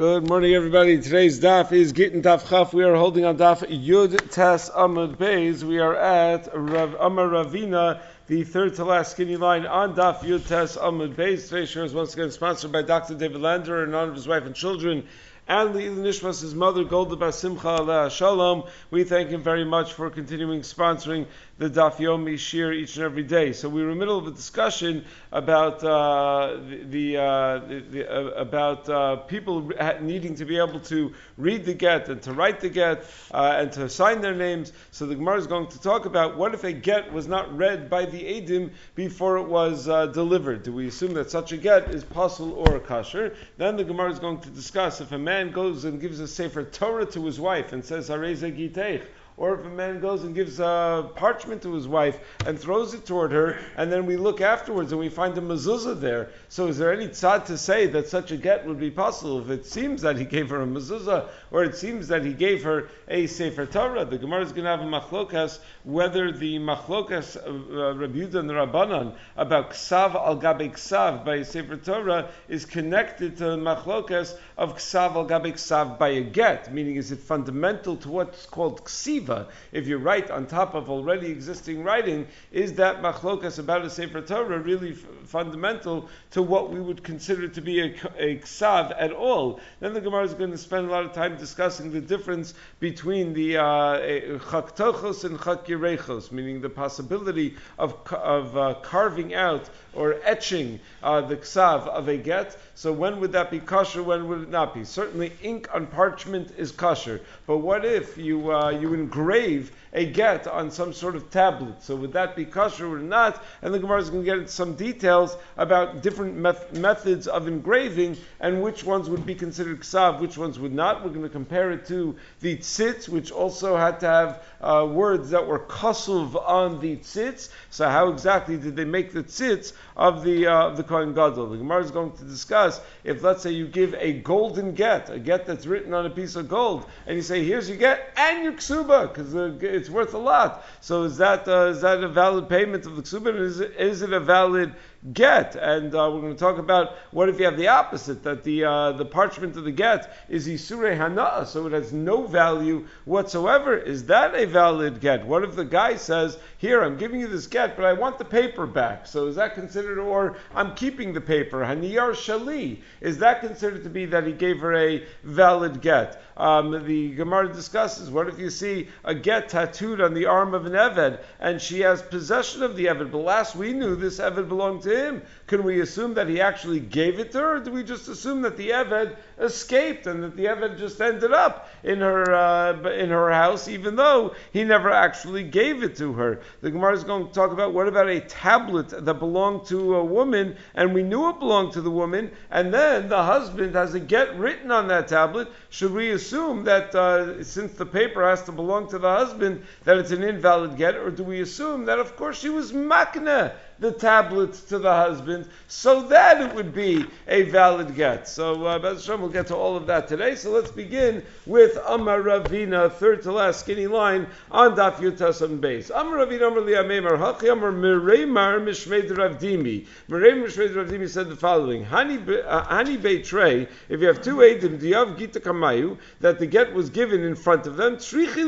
Good morning, everybody. Today's daf is Gittin Daf Chaf. We are holding on daf Yud Tes Amud Beis. We are at Rav, Amar Ravina, the third to last skinny line on daf Yud Tes Amud Beis. Today's show is once again sponsored by Dr. David Lander in honor of his wife and children and the Nishmas, his mother, Golda Basimcha Aleh Shalom. We thank him very much for continuing sponsoring the Daf Yomi Shir each and every day. So we were in the middle of a discussion about uh, the, uh, the, the uh, about uh, people needing to be able to read the get and to write the get uh, and to sign their names. So the Gemara is going to talk about what if a get was not read by the Adim before it was uh, delivered? Do we assume that such a get is possible or kosher? Then the Gemara is going to discuss if a man goes and gives a sefer Torah to his wife and says Hareze Giteich or if a man goes and gives a parchment to his wife and throws it toward her, and then we look afterwards and we find a mezuzah there. So is there any tzad to say that such a get would be possible if it seems that he gave her a mezuzah, or it seems that he gave her a sefer Torah? The Gemara is going to have a machlokas whether the machlokas of uh, Rabbi and the Rabbanan about ksav al gabe ksav by a sefer Torah is connected to the machlokas of ksav al gabe ksav by a get, meaning is it fundamental to what's called ksiva? If you write on top of already existing writing, is that machlokas about a Sefer Torah really f- fundamental to what we would consider to be a, a ksav at all? Then the Gemara is going to spend a lot of time discussing the difference between the chok tochos uh, and chakirechos, meaning the possibility of, of uh, carving out or etching uh, the ksav of a get. So when would that be kosher? When would it not be? Certainly, ink on parchment is kosher. But what if you uh, you engrave a get on some sort of tablet. So would that be kosher or not? And the Gemara is going to get into some details about different meth- methods of engraving and which ones would be considered ksav, which ones would not. We're going to compare it to the tzitz, which also had to have uh, words that were kasuv on the tzitz. So how exactly did they make the tzitz of the uh, of the Kohen Gadol? The Gemara is going to discuss if, let's say, you give a golden get, a get that's written on a piece of gold, and you say, here's your get and your ksuba, because it's worth a lot. So is that uh, is that a valid payment of the ksuba? Is it, is it a valid get? And uh, we're going to talk about what if you have the opposite, that the uh, the parchment of the get is isure hana, so it has no value whatsoever. Is that a valid get? What if the guy says, "Here, I'm giving you this get, but I want the paper back"? So is that considered, or I'm keeping the paper? Haniyar shali is that considered to be that he gave her a valid get? Um, the Gemara discusses what if you see a get tattooed on the arm of an Eved and she has possession of the Eved, but last we knew this Eved belonged to him. Can we assume that he actually gave it to her, or do we just assume that the Eved escaped and that the Eved just ended up in her uh, in her house, even though he never actually gave it to her? The Gemara is going to talk about what about a tablet that belonged to a woman and we knew it belonged to the woman, and then the husband has a get written on that tablet. Should we assume that uh, since the paper has to belong to the husband, that it's an invalid get, or do we assume that of course she was makna the tablets to the husband so that it would be a valid get. So, uh, Hashem, we'll get to all of that today. So let's begin with Amar Ravina, third to last skinny line on Daf Yud Tes Amud Beis. Amar Ravina, Amar Liyameimar, Hachi Amar Mireimar Mishmeid Rav Dimi. Mireimar Mishmeid Rav Dimi said the following, Hani, uh, Hani Beitrei, if you have two Adim, Diyav Gita Kamayu, that the get was given in front of them, Trichi.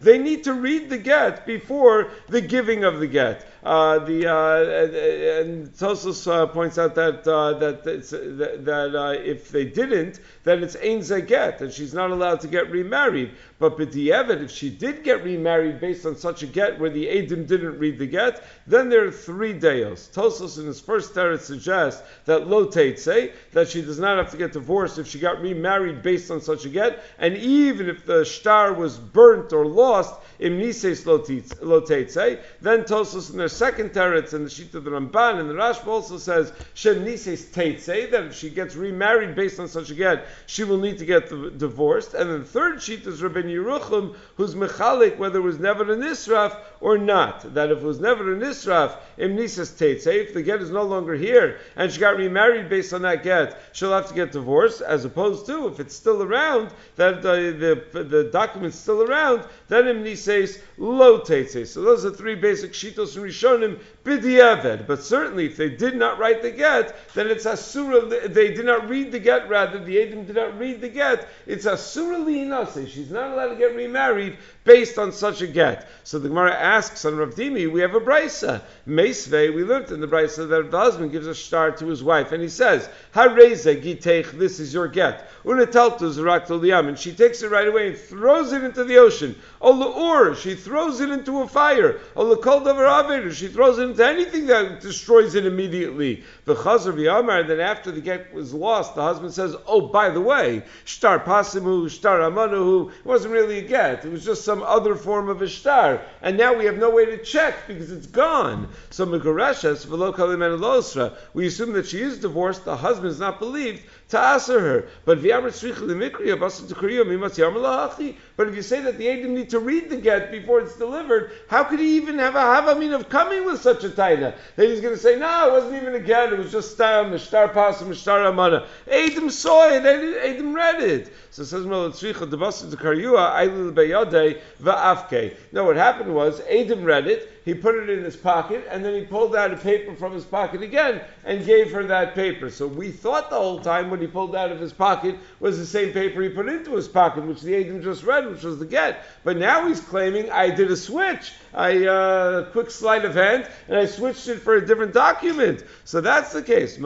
They need to read the get before the giving of the get. Uh, the uh, and Tosfos uh, points out that uh, that that, that uh, if they didn't, then it's ein get, and she's not allowed to get remarried. But b'di'evet, if she did get remarried based on such a get where the Adim didn't read the get, then there are three deos. Tosfos in his first teretz suggests that lo say that she does not have to get divorced if she got remarried based on such a get, and even if the star was burnt or lost, im nises lo say, then Tosfos in their second teretz and the sheet of the Ramban and the Rashba also says shem nises say that if she gets remarried based on such a get, she will need to get divorced. And then the third sheet is Rabbi Yerucham, who's mechalik whether it was never an israf or not. That if it was never an israf, im nisas say if the get is no longer here and she got remarried based on that get, she'll have to get divorced. As opposed to if it's still around, that the the, the document's still around, then im nisas lo. So those are three basic shitos from Rishonim But certainly, if they did not write the get, then it's asura. They did not read the get. Rather, the Adam did not read the get. It's asura liinase. She's not allowed to get remarried based on such a get. So the Gemara asks on Rav Dimi, we have a brisa. Meisvei, we learned in the brisa that the husband gives a star to his wife, and he says, Hareze giteich, this is your get. Unetaltu zarakto liam, and she takes it right away and throws it into the ocean. Ol she throws it into a fire. Ol davar she throws it into anything that destroys it immediately. The chazar v'amar, then after the get was lost, the husband says, oh, by the way, shtar pasimu, shtar amanuhu, it wasn't really a get, it was just some other form of a shtar, and now we have no way to check because it's gone. So megareshes v'lo kalim we assume that she is divorced, the husband is not believed, to answer her. But but if you say that the Adam need to read the get before it's delivered, how could he even have a havamin of coming with such a taina? That he's going to say, no, it wasn't even a get, it was just star, mishtar pas, mishtar amana. Adam saw it, Adam read it. So it says, no, what happened was, Adam read it, he put it in his pocket, and then he pulled out a paper from his pocket again and gave her that paper. So we thought the whole time when he pulled out of his pocket was the same paper he put into his pocket, which the agent just read, which was the get. But now he's claiming I did a switch. I uh, quick sleight of hand, and I switched it for a different document. So that's the case. I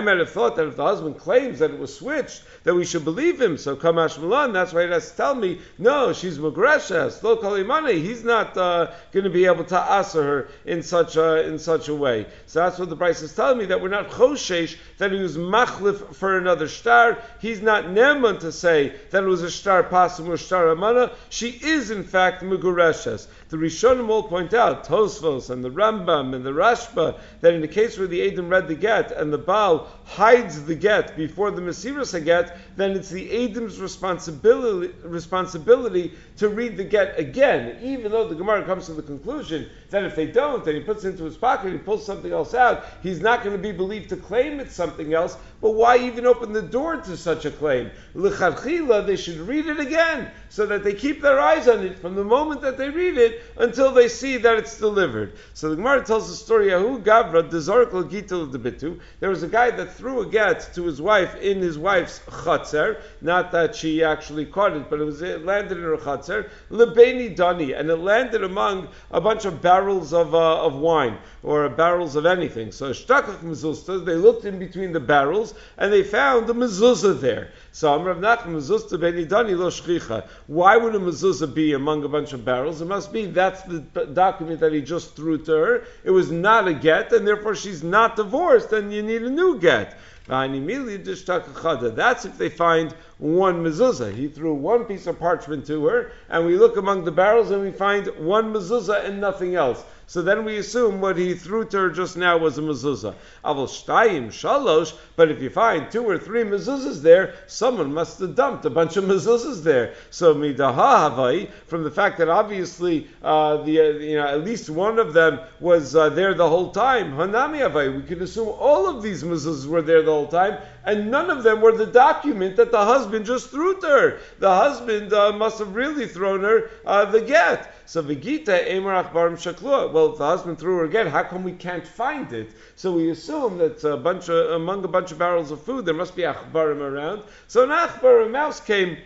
might have thought that if the husband claims that it was switched, that we should believe him. So Kamash Milan, that's why he has to tell me, no, she's Mugresha, Slo Kalimani. He's not uh, going to be able to answer her in such a, in such a way. So that's what the brisa is telling me that we're not choshesh that he was machlif for another star. He's not neman to say that it was a star pasim or star amana. She is in fact mugureshes. The Rishonim all point out, Tosfos and the Rambam and the Rashba, that in the case where the Adam read the get and the Baal hides the get before the Mesiras get, then it's the Adam's responsibility, responsibility to read the get again, even though the Gemara comes to the conclusion that if they don't, and he puts it into his pocket, he pulls something else out, he's not going to be believed to claim it's something else, but why even open the door to such a claim? L'chadchila, they should read it again, so that they keep their eyes on it from the moment that they read it until they see that it's delivered. So the Gemara tells the story, Yahu Gavra, Dezorkel Gitel Debitu, there was a guy that threw a get to his wife in his wife's chatzer, not that she actually caught it, but it was it landed in her chatzer, Lebeni Dani, and it landed among a bunch of barrels of, uh, of wine, or barrels of anything. So Shtakach Mezuzta, they looked in between the barrels, and they found the mezuzah there. So Amrav Nachman mezuzah beni dani lo shchicha. Why would a mezuzah be among a bunch of barrels? It must be that's the document that he just threw to her. It was not a get, and therefore she's not divorced, and you need a new get. That's if they find one mezuzah. He threw one piece of parchment to her, and we look among the barrels and we find one mezuzah and nothing else. So then we assume what he threw to her just now was a mezuzah. Avol shtayim shalosh, but if you find two or three mezuzahs there, someone must have dumped a bunch of mezuzahs there. So midaha havai, from the fact that obviously uh, the uh, you know at least one of them was uh, there the whole time. Hanami havai, we can assume all of these mezuzahs were there the whole time, and none of them were the document that the husband just threw to her. The husband uh, must have really thrown her uh, the get. So Vegita Emar Achbarim Shaklua. Well, the husband threw her again, how come we can't find it? So we assume that a bunch of, among a bunch of barrels of food, there must be Achbarim around. So an Achbar, a mouse came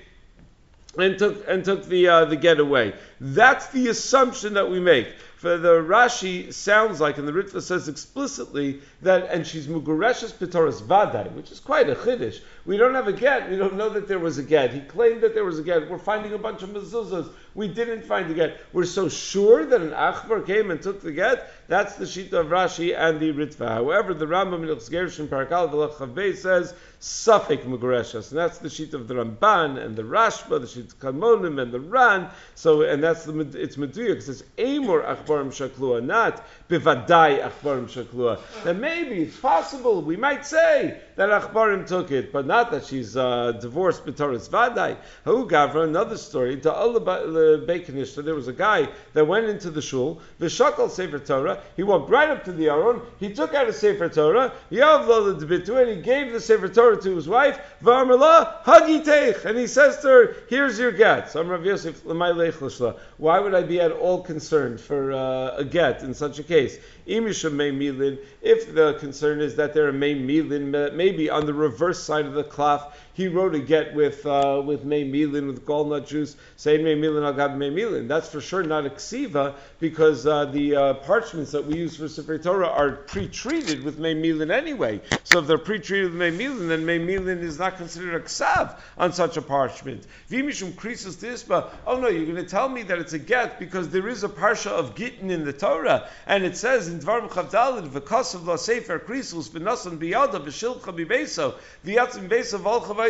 and took and took the uh, the getaway. That's the assumption that we make. For the Rashi sounds like, and the Ritva says explicitly that, and she's Mugureshes Pitoras Vadai, which is quite a chiddush. We don't have a get. We don't know that there was a get. He claimed that there was a get. We're finding a bunch of mezuzahs. We didn't find the get. We're so sure that an Achbar came and took the get. That's the sheet of Rashi and the Ritva. However, the Rambam in Gershon Parakal says Safek Mugureshes, and that's the sheet of the Ramban and the Rashba, the sheet of Kalmonim and the Ran. So, and that's the it's Meduyak. because it's Amor Achbarim Shaklua, not Bivadai Achbarim Shaklua. That maybe it's possible. We might say that Achbarim took it, but not that she's uh, divorced b'toras vadai. Hu gavra another story. To Bekanishta, there was a guy that went into the shul, the shakal sefer Torah. He walked right up to the aron. He took out a sefer Torah. Yavlo the and he gave the sefer Torah to his wife. V'amarla hagi and he says to her, "Here's your get." So Rav Yosef Why would I be at all concerned for uh, a get in such a case? If the concern is that there are may milin, maybe on the reverse side of the cloth, he wrote a get with uh, with may milin with walnut juice, saying may milin al gab may milin. That's for sure not a ksiva because uh, the uh, parchments that we use for Sefer Torah are pre-treated with may milin anyway. So if they're pre-treated with may milin, then may milin is not considered a ksav on such a parchment. Vimishum krisus dispa. Oh no, you're going to tell me that it's a get because there is a parsha of gittin in the Torah, and it says in Dvarim Chavdalid, v'kosav la sefer krisus v'nasan biyada v'shilcha bibeso v'yatzim beso l'ishacher,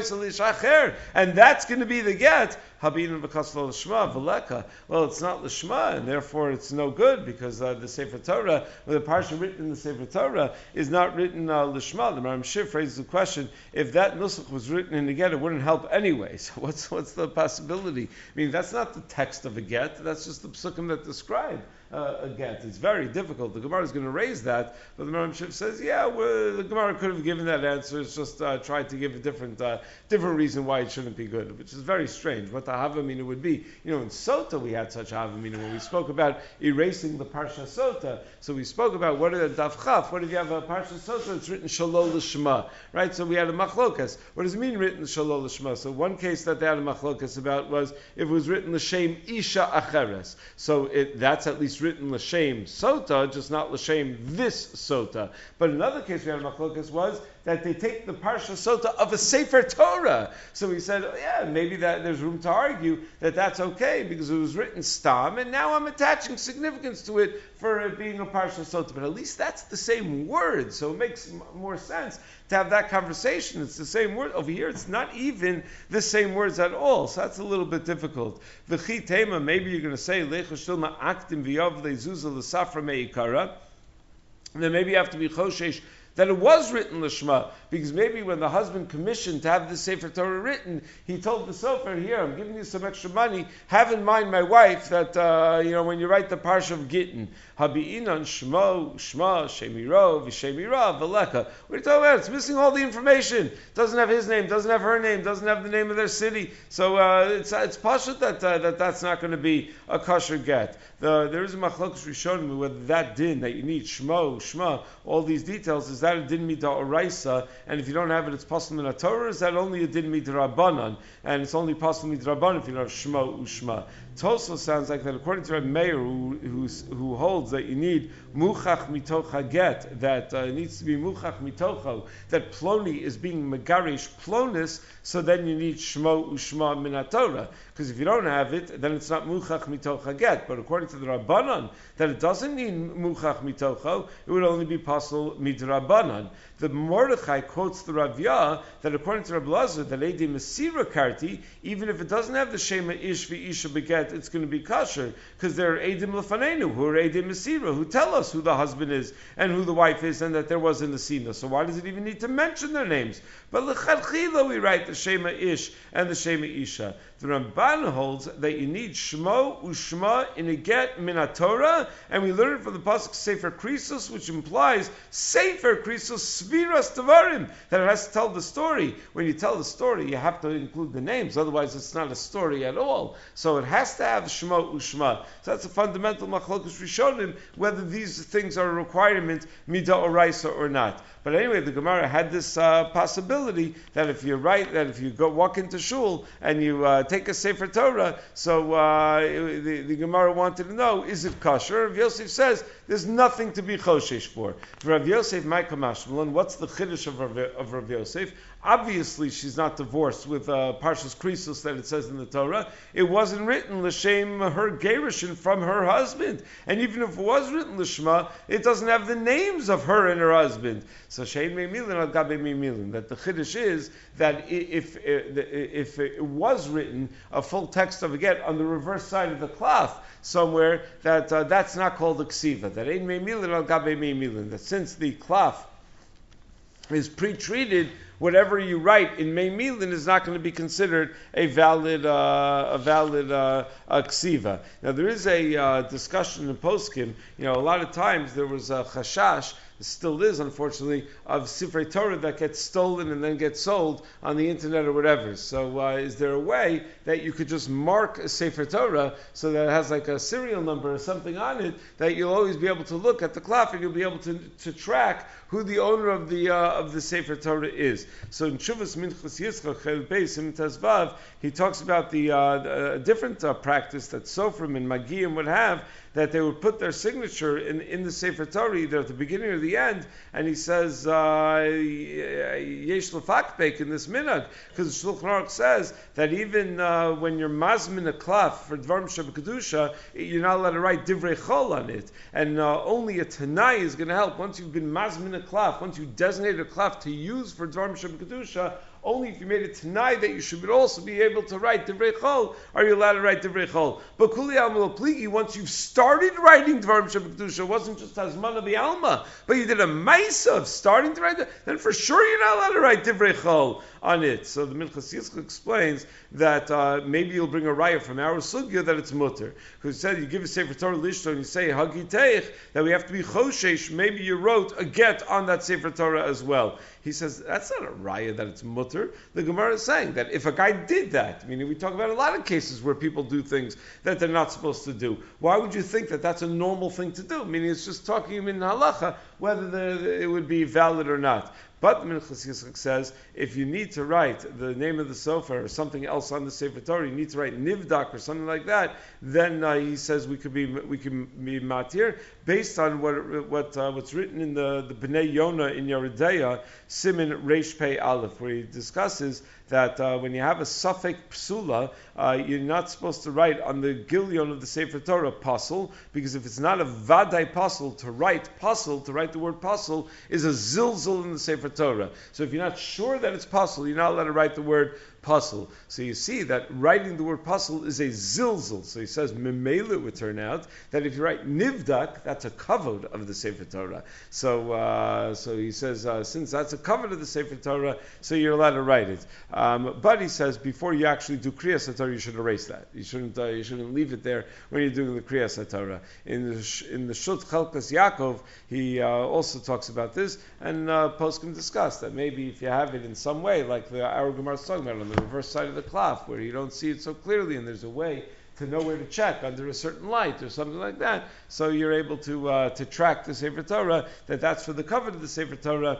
and that's going to be the get. Habin v'kosla l'shma v'leka. Well, it's not l'shma, and therefore it's no good because uh, the Sefer Torah, the parsha written in the Sefer Torah, is not written uh, l'shma. The Maram Shif raises the question: if that nusach was written in the get, it wouldn't help anyway. So what's what's the possibility? I mean, that's not the text of a get. That's just the psukim that describe uh, a get. It's very difficult. The Gemara is going to raise that, but the Maram Shif says, yeah, well, the Gemara could have given that answer. It's just uh, tried to give a different uh, different reason why it shouldn't be good, which is very strange. What the Havamina would be. You know, in Sota we had such Havamina when we spoke about erasing the Parsha Sota. So we spoke about what are the Daf what if you have a Parsha Sota that's written Shalol Shema, right? So we had a Machlokas. What does it mean written Shalol Shema? So one case that they had a Machlokas about was if it was written the L'Shem Isha Acheres. So it, that's at least written l'shem sota, just not l'shem this sota. But another case we had a machlokas was that they take the parsha sota of a sefer Torah. So we said, oh, yeah, maybe that there's room to argue that that's okay because it was written stam, and now I'm attaching significance to it for it being a parsha sota. But at least that's the same word, so it makes m- more sense to have that conversation. It's the same word over here. It's not even the same words at all. So that's a little bit difficult. The chitema, maybe you're going to say lechashilma aktim viyav lezuzah l'safra meikara. Then maybe you have to be choshesh that it was written Lishma, because maybe when the husband commissioned to have the Sefer Torah written, he told the Sofer, here, I'm giving you some extra money, have in mind my wife that, uh, you know, when you write the Parsha of Gittin, Habi'inan Shmo, Shma, Shemiro, Vishemira, Veleka. What are you talking about? It's missing all the information. Doesn't have his name, doesn't have her name, doesn't have the name of their city. So uh, it's, it's pashut that, uh, that that's not going to be a kosher get. The, there is a machlokus rishonim whether that din that you need Shmo, Shma, all these details is that a din mita oraisa, and if you don't have it, it's possible in a Torah. Is that only a din mita rabbanan, and it's only possible mita rabbanan if you don't have shmo ushma. Tosa sounds like that according to a mayor who, who holds that you need muchach mitocha get, that uh, needs to be muchach mitocho, that ploni is being megarish plonis, so then you need shmo ushma minatora. Because if you don't have it, then it's not muchach mitocha get. But according to the Rabbanan, that it doesn't need muchach mitocho, it would only be possible midrabanan. The Mordechai quotes the Ravya that according to Rabbi Lazar, that Edi Masira Karti, even if it doesn't have the Shema Ish Isha Beget, it's going to be kosher, because there are Edim Lefanenu, who are Edim Masira, who tell us who the husband is and who the wife is, and that there was in the Sina. So why does it even need to mention their names? But Lechatchila we write the Shema Ish and the Shema Isha. The Ramban holds that you need Shmo Ushma in a get Minatora, and we learn from the Pasuk Sefer Krisos, which implies Sefer Krisos Sviras Tavarim, that it has to tell the story. When you tell the story, you have to include the names, otherwise it's not a story at all. So it has to have Shmo Ushma. So that's a fundamental Machlokus Rishonim, whether these things are a requirement, Midah or Raisa or not. But anyway, the Gemara had this uh, possibility that if you write, that if you go walk into shul and you uh, take a Sefer Torah, so uh, the, the, Gemara wanted to know, is it kosher? Rav Yosef says, there's nothing to be choshesh for. Rav Yosef, my what's the chiddush of of Rav Yosef? Obviously, she's not divorced with uh, Parshas Krisos that it says in the Torah. It wasn't written l'shem her gerushin from her husband, and even if it was written l'shma, it doesn't have the names of her and her husband. So shein me'milin al gabe me'milin. That the chiddush is that if if it was written a full text of a get on the reverse side of the cloth somewhere, that uh, that's not called a ksiva. That ein me'milin al gabe me'milin. That since the cloth is pre-treated, whatever you write in May Milin is not going to be considered a valid uh, a valid uh, ksiva. Now there is a uh, discussion in Poskim. You know, a lot of times there was a chashash still is, unfortunately, of Sifrei Torah that gets stolen and then gets sold on the internet or whatever. So, uh, is there a way that you could just mark a Sefer Torah so that it has like a serial number or something on it that you'll always be able to look at the cloth and you'll be able to, to track who the owner of the uh, of the Sefer Torah is. So in Shuvas Minchas Yitzchak Chel Beis Tezvav, he talks about the uh, different uh, practice that Sofrim and Magiyim would have that they would put their signature in, in the Sefer Torah either at the beginning or the end, and he says uh, Yesh Lefakbek in this minhag. Because Shulchan Aruch says that even uh, when you're mazmin a klaf for Dvarim Kedusha, you're not allowed to write Divrei Chol on it, and uh, only a Tanai is going to help. Once you've been mazmin a klaf, once you designate a klaf to use for Dvarim Kedusha only if you made it tonight that you should also be able to write Divrei Chol, are you allowed to write Divrei Chol. But Kuli Alma Pligi, once you've started writing Dvarim Shabbat wasn't just Hazmana Alma, but you did a Maisa of starting to write, then for sure you're not allowed to write Divrei Chol on it. So the Minchas Yitzchak explains that uh, maybe you'll bring a riot from our sugya that it's mutter. Who said you give a sefer Torah lishto and you say hagiteich that we have to be choshesh. Maybe you wrote a get on that sefer Torah as well. He says that's not a riot that it's mutter. The Gemara is saying that if a guy did that, meaning we talk about a lot of cases where people do things that they're not supposed to do. Why would you think that that's a normal thing to do? Meaning it's just talking in halacha whether the, it would be valid or not. But the Minchas Yitzchak says if you need to write the name of the sofa or something else on the Sefer Torah, you need to write Nivdak or something like that. Then uh, he says we could be we can be matir based on what what uh, what's written in the the Bnei Yonah in De'ah Simin Reish Pei Aleph, where he discusses that uh, when you have a suffix psula, uh, you're not supposed to write on the gilion of the Sefer Torah pasul, because if it's not a vadai pasul to write pasul, to write the word pasul, is a zilzil in the Sefer Torah. So if you're not sure that it's pasul, you're not allowed to write the word pasul. So you see that writing the word pasul is a zilzul. So he says memela would turn out that if you write nivdak, that's a kavod of the Sefer Torah. So uh, so he says uh, since that's a kavod of the Sefer Torah, so you're allowed to write it. Um, but he says before you actually do kriyas Torah, you should erase that. You shouldn't uh, you shouldn't leave it there when you're doing the kriyas Torah. In the in the Shut Chelkas Yaakov, he uh, also talks about this, and uh, Poskim discuss that maybe if you have it in some way, like the our is talking about the reverse side of the cloth where you don't see it so clearly and there's a way to know where to check under a certain light or something like that. So you're able to uh, to track the Sefer Torah that that's for the cover of the Sefer Torah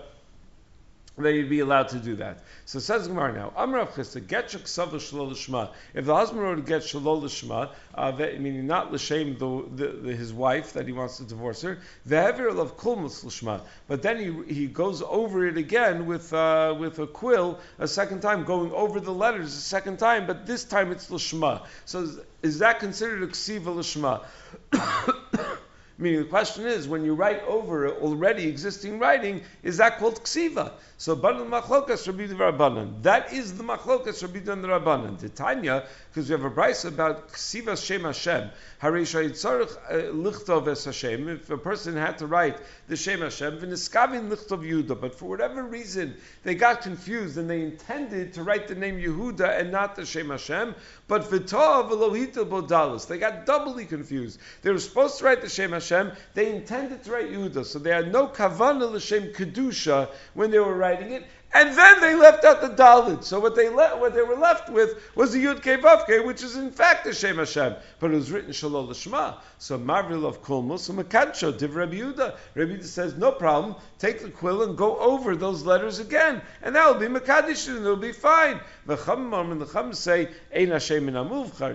that you'd be allowed to do that. So says Gemara now, Amrav Chisda, get Shaksav Shalol If the husband were to get Shalol Lishma, uh, meaning not l'shem the, the, the, his wife that he wants to divorce her, ve'ever of kulmus l'shma. But then he, he goes over it again with uh, with a quill a second time, going over the letters a second time, but this time it's l'shma. So is, is that considered a ksiva l'shma? Meaning the question is, when you write over already existing writing, is that called ksiva? So banan machlokas rabbi rabbanan. That is the machlokas rabbi rabbanan. Titania, because we have a price about ksiva shem Hashem. Uh, lichtov es Hashem. If a person had to write the shem Hashem, v'niskavin lichtov Yehuda, but for whatever reason they got confused and they intended to write the name Yehuda and not the shem Hashem, but v'tov elohita bodalis. They got doubly confused. They were supposed to write the shem Hashem. They intended to write Yehuda, so they had no kavana l'shem kedusha when they were writing it, and then they left out the Dalit. So what they le- what they were left with was the Yud Kei Vav Kei, which is in fact the Shem Hashem, but it was written Shalol Lishma. So Marvil of Kulmus, so Makadsho, Div Rabbi Yehuda. Rabbi Yehuda says, no problem, take the quill and go over those letters again, and that will be Makadish, and it'll be fine. The Chammam and the Chum say, Ein Hashem in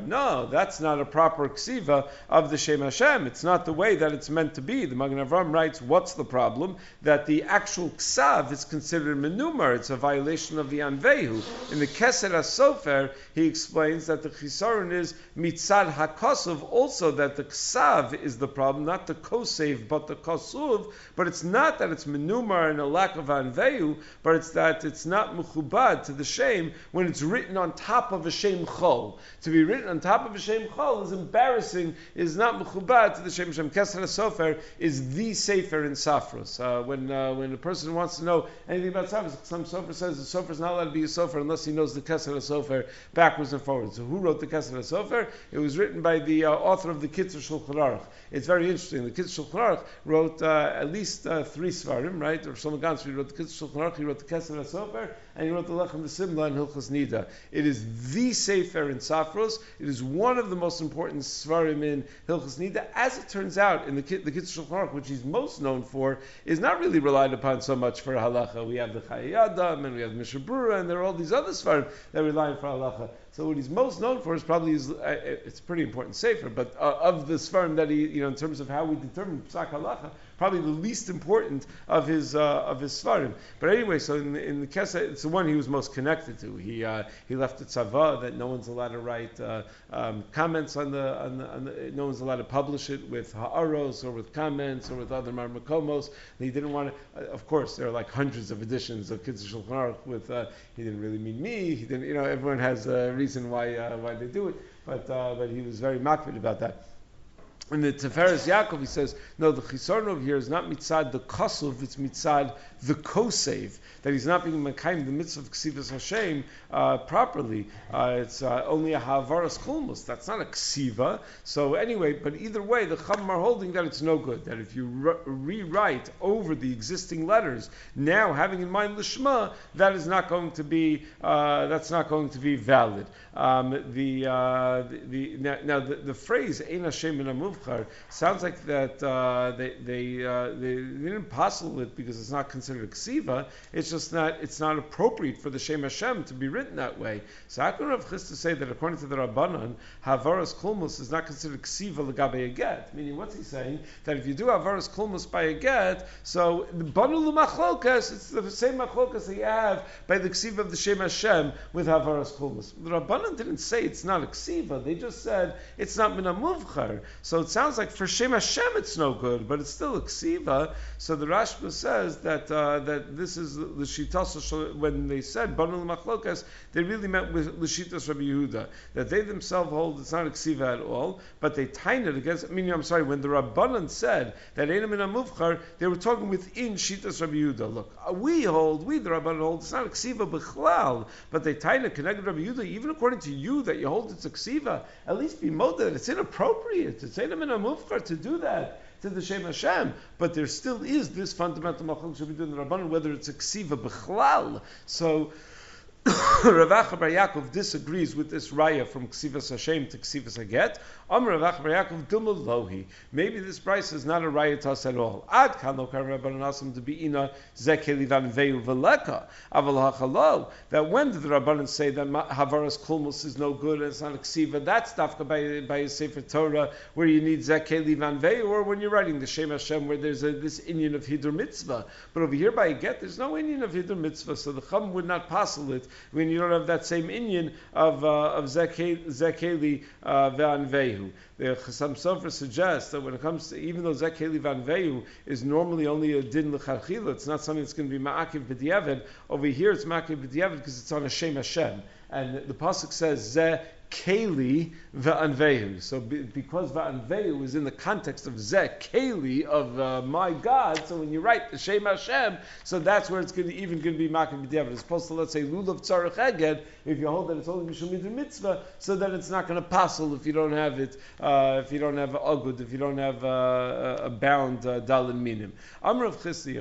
No, that's not a proper ksiva of the Shem Hashem. It's not the way that it's meant to be. The Magen Avram writes, what's the problem? That the actual ksav is considered menumar it's a violation of the Anvehu. In the Keser HaSofer, he explains that the Chisaron is mitzad HaKosov, also that the Ksav is the problem, not the Kosev, but the Kosuv, but it's not that it's menumar and a lack of Anvehu, but it's that it's not muchubad to the shame when it's written on top of a shame chol. To be written on top of a shame chol is embarrassing, is not muchubad to the shame Shem. Keser HaSofer is the sefer in Safros. Uh, when, uh, when a person wants to know anything about Safros, some sofer says the sofer is not allowed to be a sofer unless he knows the Keser HaSofer backwards and forwards. So who wrote the Keser HaSofer? It was written by the uh, author of the Kitzur Shulchan Aruch. It's very interesting. The Kitzur Shulchan Aruch wrote uh, at least uh, three svarim, right? Or Shlomo Ganzfried wrote the Kitzur Shulchan Aruch, he wrote the Keser HaSofer, and he wrote the Lechem Simla and Hilchas Nida. It is the Sefer in Safros. It is one of the most important svarim in Hilchas Nida. As it turns out, in the, the Kitzur Shulchan which he's most known for, is not really relied upon so much for halacha. We have the Chayei and we have Mishnah Berurah, and there are all these other svarim that rely for halacha. So what he's most known for is probably his, uh, it's pretty important sefer, but uh, of the svarim that he, you know, in terms of how we determine psak halacha, probably the least important of his uh, of his svarim. But anyway, so in, in the Kesa, it's the one he was most connected to. He uh, he left the tzava that no one's allowed to write uh, um, comments on the, on the, on the, no one's allowed to publish it with ha'aros or with comments or with other marmakomos. He didn't want to. Uh, of course, there are like hundreds of editions of Kitzur Shulchan Aruch with uh, he didn't really mean me. He didn't. You know, everyone has a reason why uh, why they do it. But but he was very makbid about that. In the Teferes Yaakov, he says, no, the chisaron over here is not mitzad the kosov, it's mitzad the kosev, that he's not being mekayim the mitzvah of ksivas Hashem uh, properly. Uh, it's uh, only a havaras kulmus. That's not a ksiva. So anyway, but either way, the chacham are holding that it's no good. That if you re- rewrite over the existing letters, now having in mind lishma, that is not going to be uh, that's not going to be valid. Um, the, uh, the, the, now, now the, the phrase ein Hashem in sounds like that uh, they they, they, they didn't possible it because it's not considered a ksiva. It's just not it's not appropriate for the Shem Hashem to be written that way. So how can Rav Chisda say that according to the Rabbanan, Havaras Kulmus is not considered ksiva legabe a get? Meaning, what's he saying? That if you do Havaras Kulmus by a get, so the Banu Machlokas, it's the same Machlokas that you have by the ksiva of the Shem Hashem with Havaras Kulmus. The Rabbanan didn't say it's not a ksiva. They just said it's not min muvchar. So it sounds like for Shem Hashem it's no good, but it's still a ksiva. So the Rashba says that uh, that this is the shitas when they said Banu Machlokas, they really meant with Lashitas Rabbi Yehuda that they themselves hold it's not a ksiva at all, but they tied it against. I mean, I'm sorry, when the Rabbanan said that Einam in Muvchar, they were talking within Shitas Rabbi Yehuda. Look, uh, we hold, we the Rabbanan hold, it's not a ksiva b'chlal, but they tied it connected Rabbi Yehuda, even according to you that you hold it's a ksiva. At least be that It's inappropriate. It's Einam in Muvchar to do that to the Shem Hashem, but there still is this fundamental machlok should be doing the Rabbanan, whether it's a ksiva b'chlal. So Rav Acha Bar Yaakov disagrees with this raya from Ksivas Hashem to Ksivas Haget. Maybe this price is not a raya to us at all. Ad to be ina Van. That when did the Rabbanan say that Havaras Kulmus is no good and it's not a Ksiva? That's dafka by by a Sefer Torah where you need Zekeli Van or when you're writing the Shem Hashem where there's a, this Indian of Hidur Mitzvah. But over here by a get, there's no Indian of Hidur Mitzvah, so the Chum would not passel it when you don't have that same Indian of uh, of Zekeli uh, Ve'anvehu. The Chasam Sofer suggests that when it comes to, even though Zekeli Ve'anvehu is normally only a din l'charchila, it's not something that's going to be ma'akiv b'diavad. Over here it's ma'akiv b'diavad because it's on a Shem Hashem. And the pasuk says ze Keli va'anvehu. So be, because va'anvehu is in the context of ze Keli of uh, my God, so when you write the Shem Hashem, so that's where it's going to, even going to be makim b'diavad. As opposed to let's say lulav tzarech eged, if you hold that it's only mishum mitzvah, so then it's not going to passel if you don't have it, uh, if you don't have a agud, if you don't have a bound uh, dalin minim. Amr of Chisda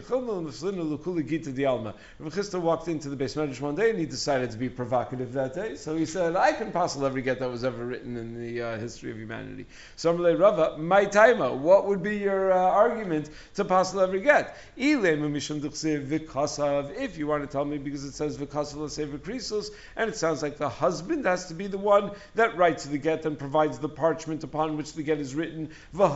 Rav Chisda walked into the beis medrash one day and he decided to be provocative that day, so he said, "I can passel every get that was ever written in the uh, history of humanity. Somrle Rava, my taima. What would be your uh, argument to passel every get? If you want to tell me because it says v'kasav and it sounds like the husband has to be the one that writes the get and provides the parchment upon which the get is written. But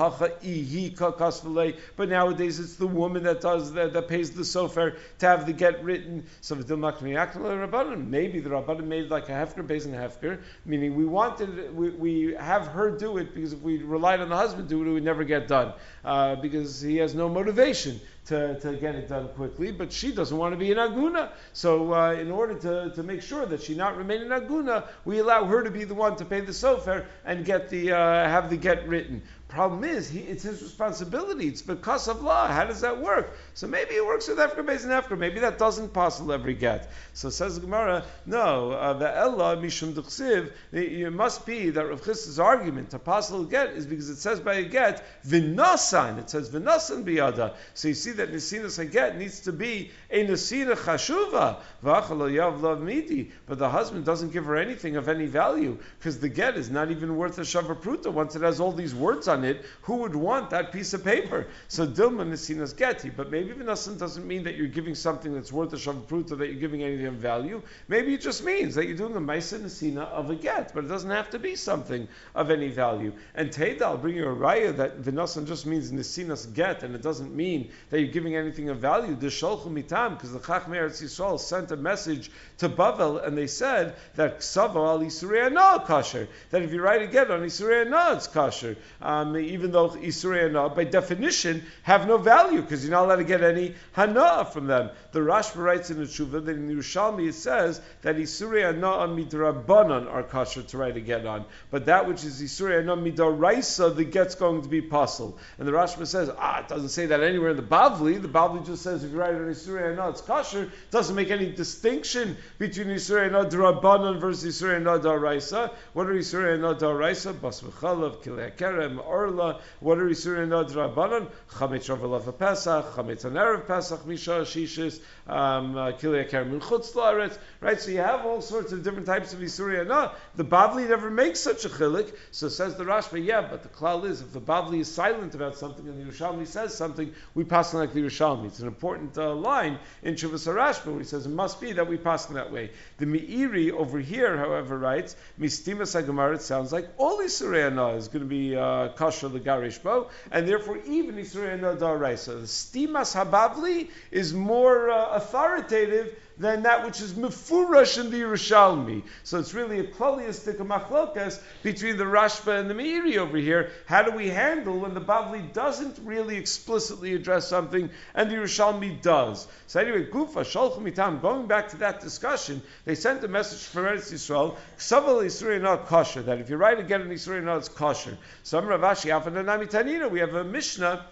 nowadays it's the woman that does that, that pays the sofer to have the get written. So maybe the rabbanim made like a hefker based on hefker, meaning we wanted we, we have her do it because if we relied on the husband to do it, it would never get done uh, because he has no motivation to, to get it done quickly, but she doesn't want to be an aguna. So, uh, in order to, to make sure that she not remain an aguna, we allow her to be the one to pay the sofer and get the uh, have the get written. Problem is, he, it's his responsibility. It's because of law. How does that work? So maybe it works with Efka based and Efka. Maybe that doesn't possible every get. So says Gemara, no, uh, the Ella Mishum Duchsiv, it must be that Rav Chisda's argument to possible get is because it says by a get, Vinasan. It says Vinasan biyada. So you see that Nisinas get needs to be a Nisina Chashuva. V'achal yav midi. But the husband doesn't give her anything of any value because the get is not even worth a Shavapruta once it has all these words on it, who would want that piece of paper? So Dilma is seen as Geti, but maybe Vinasan doesn't mean that you're giving something that's worth a Shavapruta, that you're giving anything of value. Maybe it just means that you're doing a Maisa Nasina of a get, but it doesn't have to be something of any value. And Teda, I'll bring you a raya that Vinasan just means Nasinas get, and it doesn't mean that you're giving anything of value. The Because the Chachmei Eretz Yisrael sent a message to Bavel, and they said that Ksava al Isurei Hana kosher. That if you write a get on Isurei Hana, it's kosher. Um, even though Isurei by definition, have no value because you're not allowed to get any Hana from them. The Rashba writes in the Tshuva that in Yerushalmi it says that Isurei Hana midrabanan are kosher to write a get on, but that which is Isurei Hana midaraisa, the get's going to be pasul. And the Rashba says, ah, it doesn't say that anywhere in the Bavli. The Bavli just says if you write it on Isurei Hana, it's kosher. Doesn't make any distinction between Isurei Hana drabanan versus Isurei Hana daraisa. What are Isurei Hana daraisa? Bas v'chalav, kilei kerem, Orla. What are Isurin Nod Rabbanon? Chametz Ravalav Pesach, Chametz on Erev Pesach, Misha Shishis, um, uh, Chutz Laaretz. Right, so you have all sorts of different types of Isurin No, the Bavli never makes such a chilik. So says the Rashba, yeah, but the klal is if the Bavli is silent about something and the Yerushalmi says something, we pass on like the Yerushalmi. It's an important uh, line in Chuvas Rashba where he says it must be that we pass in that way. The Meiri over here, however, writes Mistima Sagamar. It sounds like all No is going to be uh, kosher the and therefore even Isurei Hana daraisa. The stimas habavli is more uh, authoritative than that which is mefurash in the Yerushalmi. So it's really a klaliistic machlokas between the Rashba and the Meiri over here. How do we handle when the Bavli doesn't really explicitly address something and the Yerushalmi does? So anyway, Gufa, Sholchum Mitam, going back to that discussion, they sent a message from Eretz Yisrael, Ksaval Yisrael not kosher, that if you write again in Yisrael not, it's kosher. Some Ravashi, Afananami Tanina, we have a Mishnah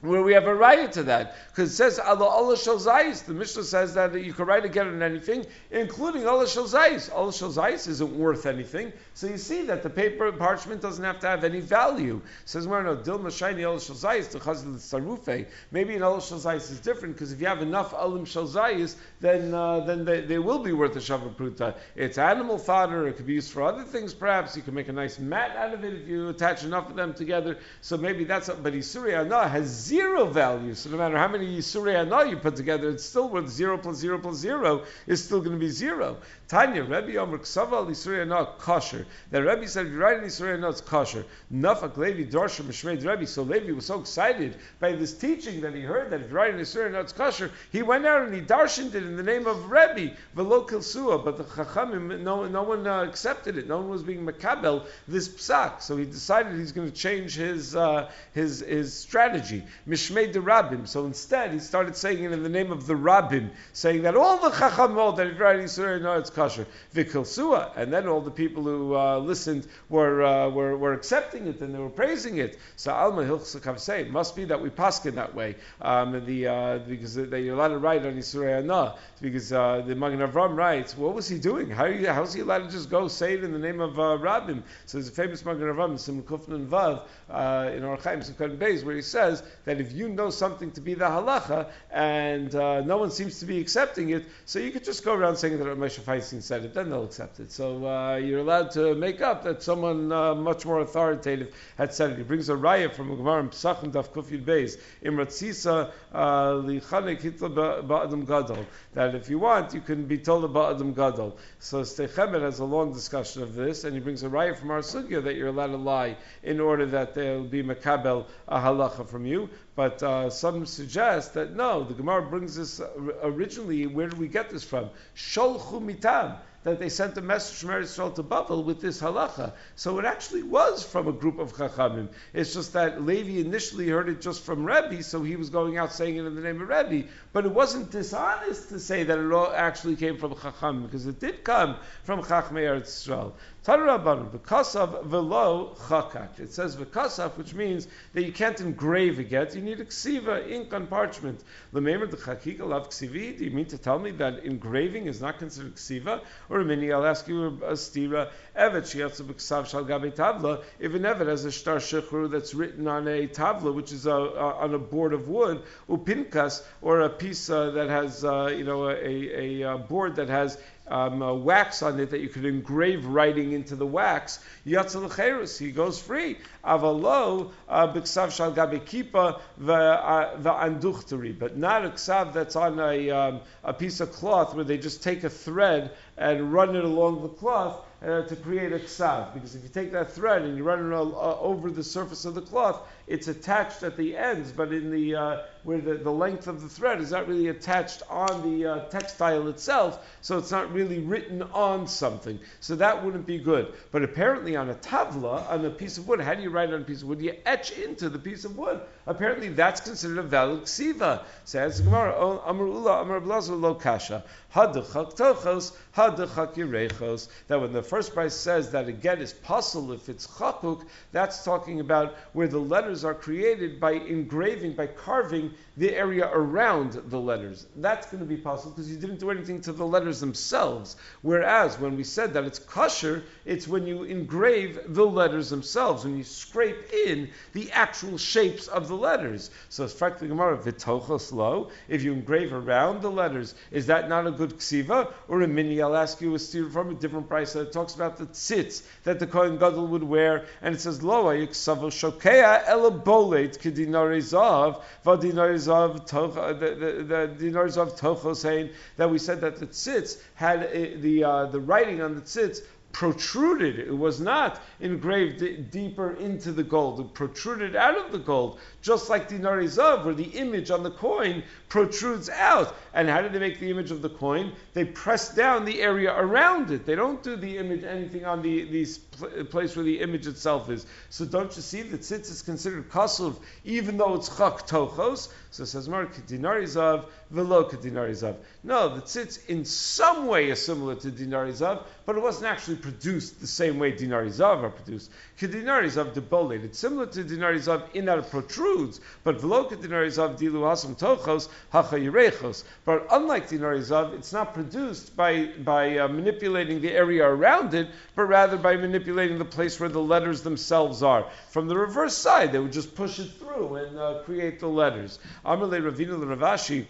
where we have a right to that because it says Allah Allah shel zayis. The Mishnah says that you can write again on anything, including Allah shel zayis. Allah shel zayis isn't worth anything, so you see that the paper and parchment doesn't have to have any value. It says where no dil mashayni Allah shel zayis to chazil sarufe. Maybe an Allah shel zayis is different because if you have enough alim shel zayis, then uh, then they, they, will be worth a shava pruta. It's animal fodder. It could be used for other things. Perhaps you can make a nice mat out of it if you attach enough of them together. So maybe that's. But Isuri Anah has zero value. So no matter how many Yisurei Anah you put together, it's still worth zero plus zero plus zero is still going to be zero. Tanya, Rebbe Omer Ksava Yisurei Anah kosher. That Rebbe said, if you write in Yisurei Anah, it's kosher. Nafak Levi Dorsha Mishmeid Rebbe. So Levi was so excited by this teaching that he heard that if you write in Yisurei Anah, it's kosher. He went out and he darshaned it in the name of Rebbe, Velo Kilsua. But the Chachamim, no, no one uh, accepted it. No one was being makabel this psak. So he decided he's going to change his uh, his his strategy. Mishmei the Rabbim. So instead, he started saying it in the name of the Rabbim, saying that all the Chachamot that if writing Surah, no, it's kosher. And then all the people who uh, listened were, uh, were, were accepting it and they were praising it. So Alma Hilchsakav say it must be that we paskin that way. Um, the, uh, because they, you're allowed to write on Isurei Hana. Because uh, the Magen Avram writes, what was he doing? How how's he allowed to just go say it in the name of uh, Rabbim? So there's a famous Magen Avram, Sim Kufnan Vav, uh, in Orchaim Simchan Beis, where he says that if you know something to be the halacha and uh, no one seems to be accepting it, so you could just go around saying that Moshe Feinstein said it, then they'll accept it. So uh, you're allowed to make up that someone uh, much more authoritative had said it. He brings a raya from Gemara in Pesachim Daf Kufyud Beis, Imratzisa uh, Lichanek Hitler Ba'adam Gadol, that if you want, you can be told about Adam Gadol. So Sdei Chemed has a long discussion of this, and he brings a raya from our sugya that you're allowed to lie in order that there will be makabel a halacha from you. But uh, some suggest that no, the Gemara brings this uh, originally. Where did we get this from? Sholchu mitam that they sent a message from Eretz Yisrael to Bavel with this halacha. So it actually was from a group of Chachamim. It's just that Levi initially heard it just from Rebbe, so he was going out saying it in the name of Rebbe. But it wasn't dishonest to say that it all actually came from Chachamim, because it did come from Chachmei Eretz Yisrael. Tarabbanim, v'kasav. It says v'kasav, which means that you can't engrave a get. You need a ksiva, ink on parchment. L'meimer d'chakika lav ksivi. Do you mean to tell me that engraving is not considered ksiva? Or mini, I'll ask you a stira. Evet shiatzu b'ksav shal gabe tavla. If an evet has a star shechru that's written on a tavla, which is a, a, on a board of wood, upinkas, or a piece uh, that has, uh, you know, a, a, a board that has um, uh, wax on it that you could engrave writing into the wax. Yatzal he goes free. Avalo uh, b'ksav shal gabe kipa v'anduchtari, but not a ksav that's on a, um, a piece of cloth where they just take a thread and run it along the cloth uh, to create a ksav. Because if you take that thread and you run it uh, over the surface of the cloth, it's attached at the ends, but in the uh, where the, the length of the thread is not really attached on the uh, textile itself, so it's not really written on something. So that wouldn't be good. But apparently on a tavla, on a piece of wood, how do you write on a piece of wood? You etch into the piece of wood. Apparently that's considered a valid ksiva. Says Gemara, oh, Amar Ula, Amar Blazer lo kasha. Hadachak tochos, hadachak yirechos. That when the first brisa says that a get is pasul if it's chakuk, that's talking about where the letters are created by engraving, by carving the area around the letters. That's going to be possible because you didn't do anything to the letters themselves. Whereas when we said that it's kosher, it's when you engrave the letters themselves, when you scrape in the actual shapes of the letters. So it's frankly Gemara, vitochos lo, if you engrave around the letters, is that not a good ksiva? Or a mini, I'll ask you a steer from a different brisa that talks about the tzitz that the Kohen Gadol would wear, and it says, lo, yiksavo shokea elabolet kedinare zav, vadinare zav dinars saying that we said that the tzitz had a, the, uh, the writing on the tzitz protruded. It was not engraved d- deeper into the gold. It protruded out of the gold, just like the Narizav, where the image on the coin protrudes out. And how did they make the image of the coin? They press down the area around it. They don't do the image anything on the, the pl- place where the image itself is. So don't you see that tzitz is considered kasuv, even though it's chak tochos? So says Mark dinarizav velo dinarizav. No, the tzitz in some way is similar to dinarizav, but it wasn't actually produced the same way dinarizav are produced. Kedinarizav debolet. It's similar to dinarizav in that it protrudes, but velo kedinarizav dilu hasam tochos hacha But unlike dinarizav, it's not produced by by uh, manipulating the area around it, but rather by manipulating the place where the letters themselves are. From the reverse side, they would just push it through and uh, create the letters. Amalei Ravina Rav Ashi.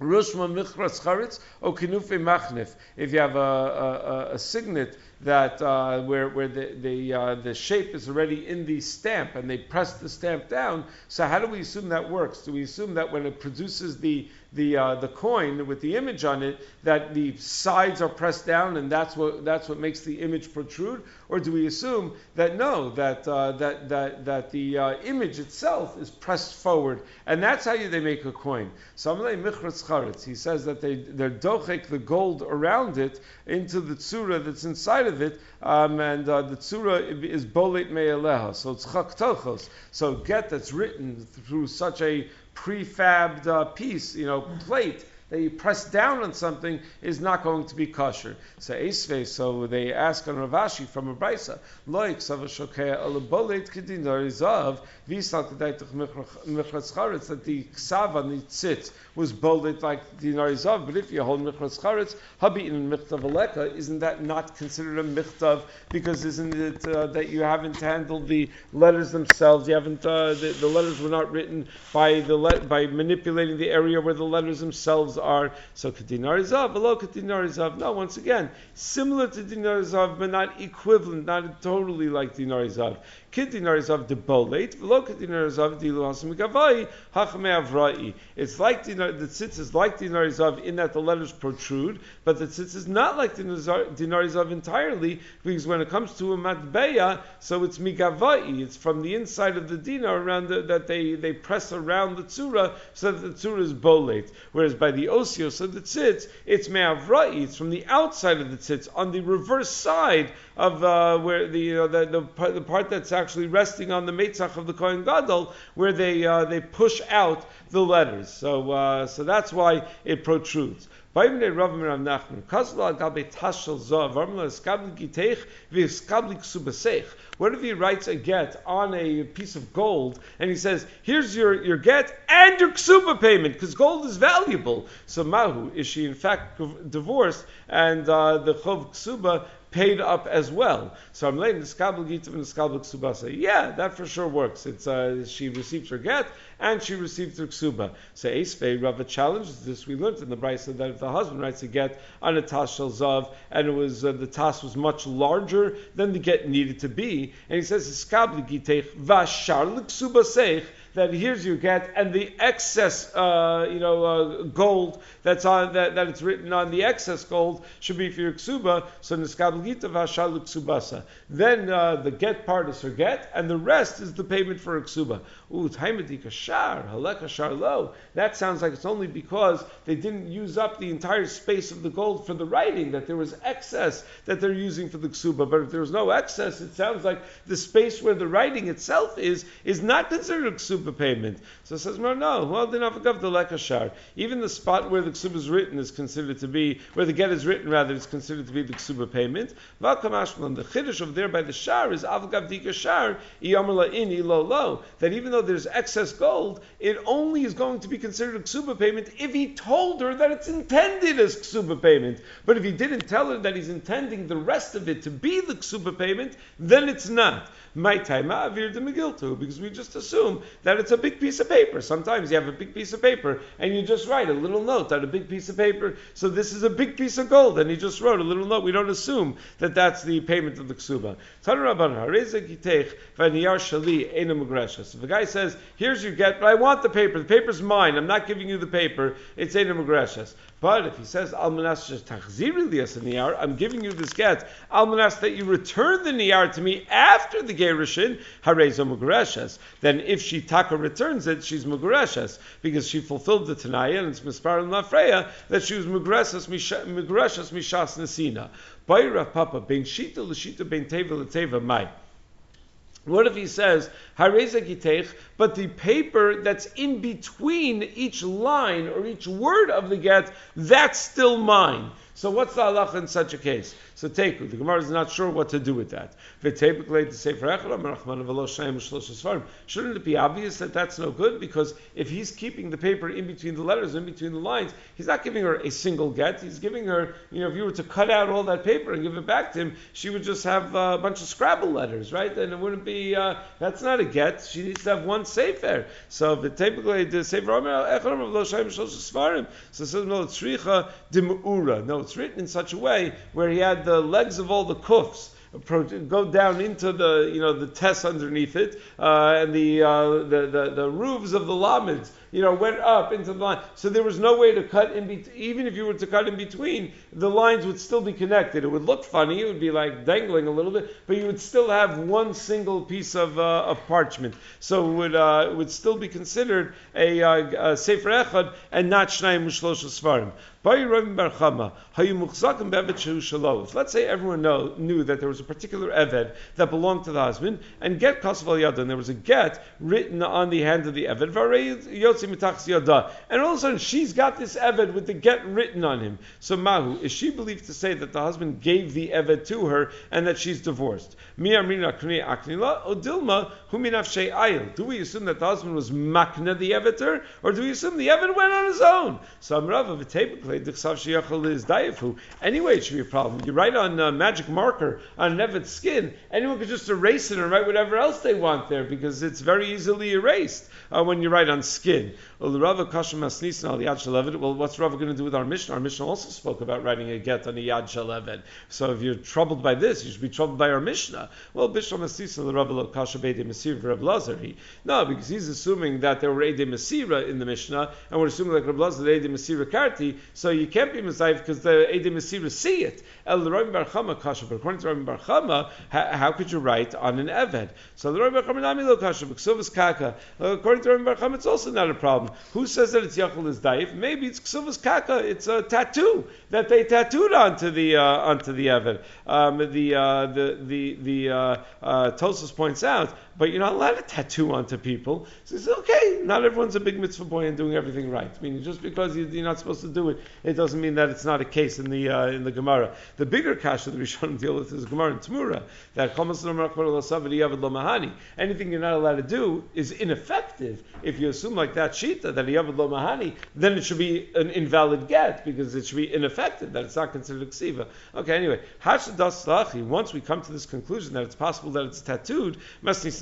Michras Charitz Kinufe Machnif. If you have a, a, a signet that uh, where, where the the, uh, the shape is already in the stamp and they press the stamp down, so how do we assume that works? Do we assume that when it produces the the uh, the coin with the image on it that the sides are pressed down and that's what that's what makes the image protrude, or do we assume that no that uh, that that that the uh, image itself is pressed forward and that's how you, they make a coin? He says that they they're dochek the gold around it into the tsura that's inside of it, um, and uh, the tsura is bolit me'eleha, so it's chak tochos. So get that's written through such a prefabbed uh, piece, you know, plate that you press down on something is not going to be kosher. So Esve, so they ask on Rav Ashi from a brisa, loik savashokea alabolet kedinarizav visal kedaitach mechratz charetz that the ksav on the was bolded like dinarizav, but if you hold mechratz charetz, habi in michtav aleka, isn't that not considered a michtav because isn't it uh, that you haven't handled the letters themselves? You haven't uh, the, the, letters were not written by the le- by manipulating the area where the letters themselves are. So kadinarizav, below kadinarizav. No, once again, similar to dinarizav, but not equivalent, not totally like dinarizav. Kidinarizav de bolet, velo kidinarizav de luhasim gavai, hachme avrai. It's like the tzitz is like dinarizav in that the letters protrude, but the tzitz is not like dinarizav entirely, because when it comes to a matbeya, so it's migavai, it's from the inside of the dinar around the, that they, they press around the tzura, so that the tzura is bolet. Whereas by the osios of the tzitz, it's me'avrai, it's from the outside of the tzitz, on the reverse side of uh, where the, uh, the, the, the part that's actually resting on the Meitzach of the Kohen Gadol, where they uh, they push out the letters. So uh, so that's why it protrudes. What if he writes a get on a piece of gold and he says, "Here's your, your get and your ksuba payment because gold is valuable." So mahu is she in fact divorced and uh, the chov ksuba paid up as well. So I'm laying the skabel gitav and the skabel ksubasa. Yeah, that for sure works. It's uh, she received her get and she received her ksuba. So Esfei Rava challenges this. We learned in the Brisa that if the husband writes a get on a tas shel zav and it was uh, the tas was much larger than the get needed to be, and he says skabel gitech vashar l'ksubaseich that here's your get, and the excess, uh, you know, uh, gold that's on that, that it's written on the excess gold should be for your ksuba. So niskabel gita v'ashal ksubasa. Then uh, the get part is her get, and the rest is the payment for a ksuba. Ooh, taimadika shar haleka shar lo. That sounds like it's only because they didn't use up the entire space of the gold for the writing that there was excess that they're using for the ksuba. But if there was no excess, it sounds like the space where the writing itself is is not considered a ksuba payment. So it says, no, no, well, the lekashar. Even the spot where the ksuba is written is considered to be, where the get is written rather, is considered to be the ksuba payment. The chiddush of there by the shar is avgav dika shar, in lo lo. That even though there's excess gold, it only is going to be considered a ksuba payment if he told her that it's intended as ksuba payment. But if he didn't tell her that he's intending the rest of it to be the ksuba payment, then it's not. My time ah, avir de megiltu, because we just assume that it's a big piece of paper. Sometimes you have a big piece of paper and you just write a little note on a big piece of paper. So this is a big piece of gold, and he just wrote a little note. We don't assume that that's the payment of the ksuba. If a guy says, "Here's your get, but I want the paper. The paper's mine. I'm not giving you the paper. It's ena but if he says almanas tachziri lias niyar, I'm giving you this get almanas that you return the niyar to me after the gerushin harezo mugareshes. Then if she taka returns it, she's mugareshes because she fulfilled the tanaya and it's mispar and lafreya that she was mugareshes mishas nesina. Bayra papa ben shita l'shita ben teva l'teva mai. What if he says but the paper that's in between each line or each word of the get, that's still mine. So what's the halacha in such a case? So take the Gemara is not sure what to do with that. Shouldn't it be obvious that that's no good? Because if he's keeping the paper in between the letters, in between the lines, he's not giving her a single get. He's giving her, you know, if you were to cut out all that paper and give it back to him, she would just have a bunch of Scrabble letters, right? And it wouldn't be. Uh, that's not a get. She needs to have one sefer. So typically the sefer so says no tzricha dimura. No, it's written in such a way where he had the legs of all the kufs go down into the you know the test underneath it uh, and the, uh, the, the the roofs of the lamids you know, went up into the line. So there was no way to cut in between. Even if you were to cut in between, the lines would still be connected. It would look funny. It would be like dangling a little bit, but you would still have one single piece of, uh, of parchment. So it would, uh, it would still be considered a, uh, a Sefer Echad and not Shnayim Mushlosh Svarim. If let's say everyone know, knew that there was a particular Eved that belonged to the husband, and get Kasav Yada, and there was a get written on the hand of the Eved, and all of a sudden she's got this Eved with the get written on him. So Mahu, is she believed to say that the husband gave the Eved to her and that she's divorced? Do we assume that the husband was makna the Eved or do we assume the Eved went on his own? So Anyway, it should be a problem. You write on a magic marker on an Eved's skin, anyone could just erase it and write whatever else they want there because it's very easily erased uh, when you write on skin did. Well, what's Rava going to do with our Mishnah? Our Mishnah also spoke about writing a get on a Yad Shaleved. So if you're troubled by this, you should be troubled by our Mishnah. Well, Bishlam Masnisa, the Rava Kasha Beide Masir Reb Lazar. No, because he's assuming that there were Ede Masira in the Mishnah, and we're assuming like Reb Lazar, the Ede Masira Karti, so you can't be Messiah because the Ede Masira see it. El Rami Bar Chama Kasha, but according to Rami Bar Chama, how, could you write on an Eved? So the Rami Bar Chama Nami Lo Kasha. According to Rami Bar Chama, it's also not a problem. Who says that it's Yachol is Daif? Maybe it's Ksuvas Kaka. It's a tattoo that they tattooed onto the uh, onto the Eved. Um, the, uh, the the the uh, uh, Tosfos points out but you're not allowed to tattoo onto people. So says, okay, not everyone's a big mitzvah boy and doing everything right. I mean, just because you're not supposed to do it, it doesn't mean that it's not a case in the uh, in the Gemara. The bigger kasha that we should deal with is Gemara and Temurah. That anything you're not allowed to do is ineffective. If you assume like that shita that yavad lo mahani, then it should be an invalid get because it should be ineffective. That it's not considered ksiva. Okay, anyway, once we come to this conclusion that it's possible that it's tattooed,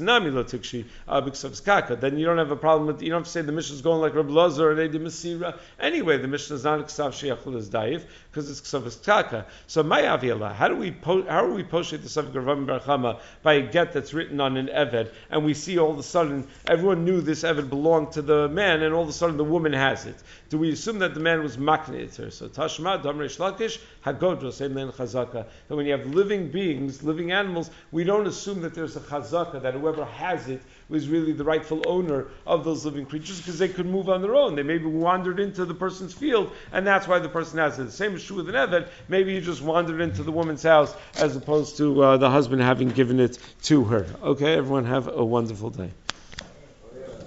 Nami lo tikshi uh, Then you don't have a problem with you don't have to say the Mishnah is going like Rabbi Lazar or Edi Masira. Anyway, the Mishnah is not ksav sheyachul as daif because it's ksav kaka. So my aviyala, how do we po- how are we posting the subject of Barchama by a get that's written on an eved, and we see all of a sudden everyone knew this eved belonged to the man, and all of a sudden the woman has it. Do we assume that the man was maknit her? So Tashma Damresh Lakish Hagodro same then Chazaka. That when you have living beings, living animals, we don't assume that there's a Chazaka that whoever has it was really the rightful owner of those living creatures because they could move on their own. They maybe wandered into the person's field, and that's why the person has it. The same is true with an Eved. Maybe he just wandered into the woman's house as opposed to uh, the husband having given it to her. Okay, everyone have a wonderful day.